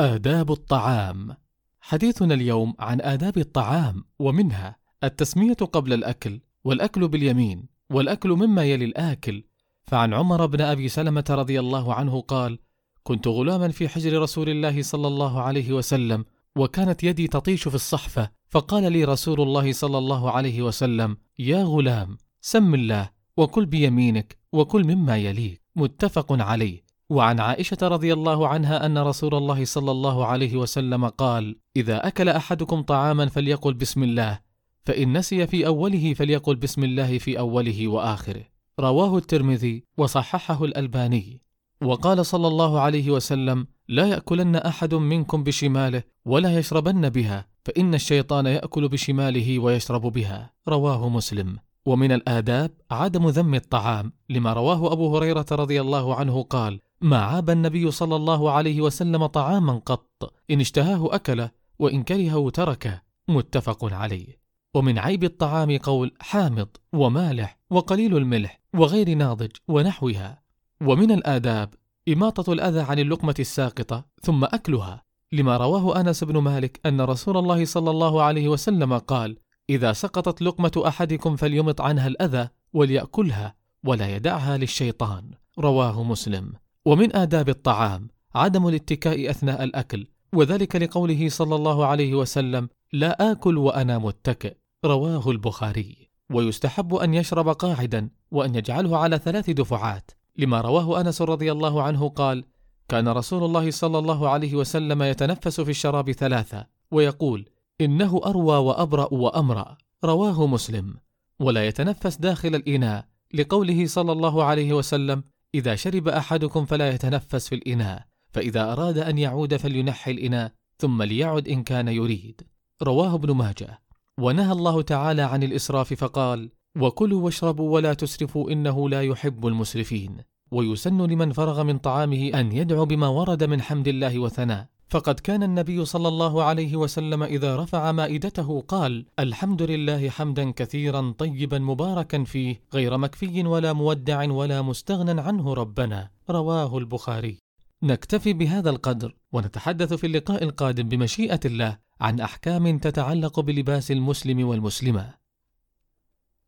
آداب الطعام. حديثنا اليوم عن آداب الطعام ومنها التسمية قبل الأكل والأكل باليمين والأكل مما يلي الآكل. فعن عمر بن أبي سلمة رضي الله عنه قال كنت غلاما في حجر رسول الله صلى الله عليه وسلم وكانت يدي تطيش في الصحفة فقال لي رسول الله صلى الله عليه وسلم يا غلام سم الله وكل بيمينك وكل مما يليك. متفق عليه. وعن عائشة رضي الله عنها أن رسول الله صلى الله عليه وسلم قال إذا أكل أحدكم طعاما فليقل بسم الله فإن نسي في أوله فليقل بسم الله في أوله وآخره. رواه الترمذي وصححه الألباني. وقال صلى الله عليه وسلم لا يأكلن أحد منكم بشماله ولا يشربن بها فإن الشيطان يأكل بشماله ويشرب بها. رواه مسلم. ومن الآداب عدم ذم الطعام لما رواه أبو هريرة رضي الله عنه قال ما عاب النبي صلى الله عليه وسلم طعاما قط إن اشتهاه أكله وإن كرهه تركه متفق عليه. ومن عيب الطعام قول حامض ومالح وقليل الملح وغير ناضج ونحوها. ومن الآداب إماطة الأذى عن اللقمة الساقطة ثم أكلها. لما رواه أنس بن مالك أن رسول الله صلى الله عليه وسلم قال إذا سقطت لقمة أحدكم فليمط عنها الأذى وليأكلها ولا يدعها للشيطان رواه مسلم. ومن آداب الطعام عدم الاتكاء أثناء الأكل وذلك لقوله صلى الله عليه وسلم لا آكل وأنا متكئ رواه البخاري. ويستحب أن يشرب قاعدا وأن يجعله على ثلاث دفعات. لما رواه أنس رضي الله عنه قال كان رسول الله صلى الله عليه وسلم يتنفس في الشراب ثلاثة ويقول إنه أروى وأبرأ وأمرأ رواه مسلم. ولا يتنفس داخل الإناء لقوله صلى الله عليه وسلم إذا شرب أحدكم فلا يتنفس في الإناء فإذا أراد أن يعود فلينحي الإناء ثم ليعد إن كان يريد. رواه ابن ماجه. ونهى الله تعالى عن الإسراف فقال وكلوا واشربوا ولا تسرفوا إنه لا يحب المسرفين. ويسن لمن فرغ من طعامه أن يدعو بما ورد من حمد الله وثناء. فقد كان النبي صلى الله عليه وسلم إذا رفع مائدته قال الحمد لله حمدا كثيرا طيبا مباركا فيه غير مكفي ولا مودع ولا مستغنى عنه ربنا. رواه البخاري. نكتفي بهذا القدر ونتحدث في اللقاء القادم بمشيئة الله عن أحكام تتعلق بلباس المسلم والمسلمة.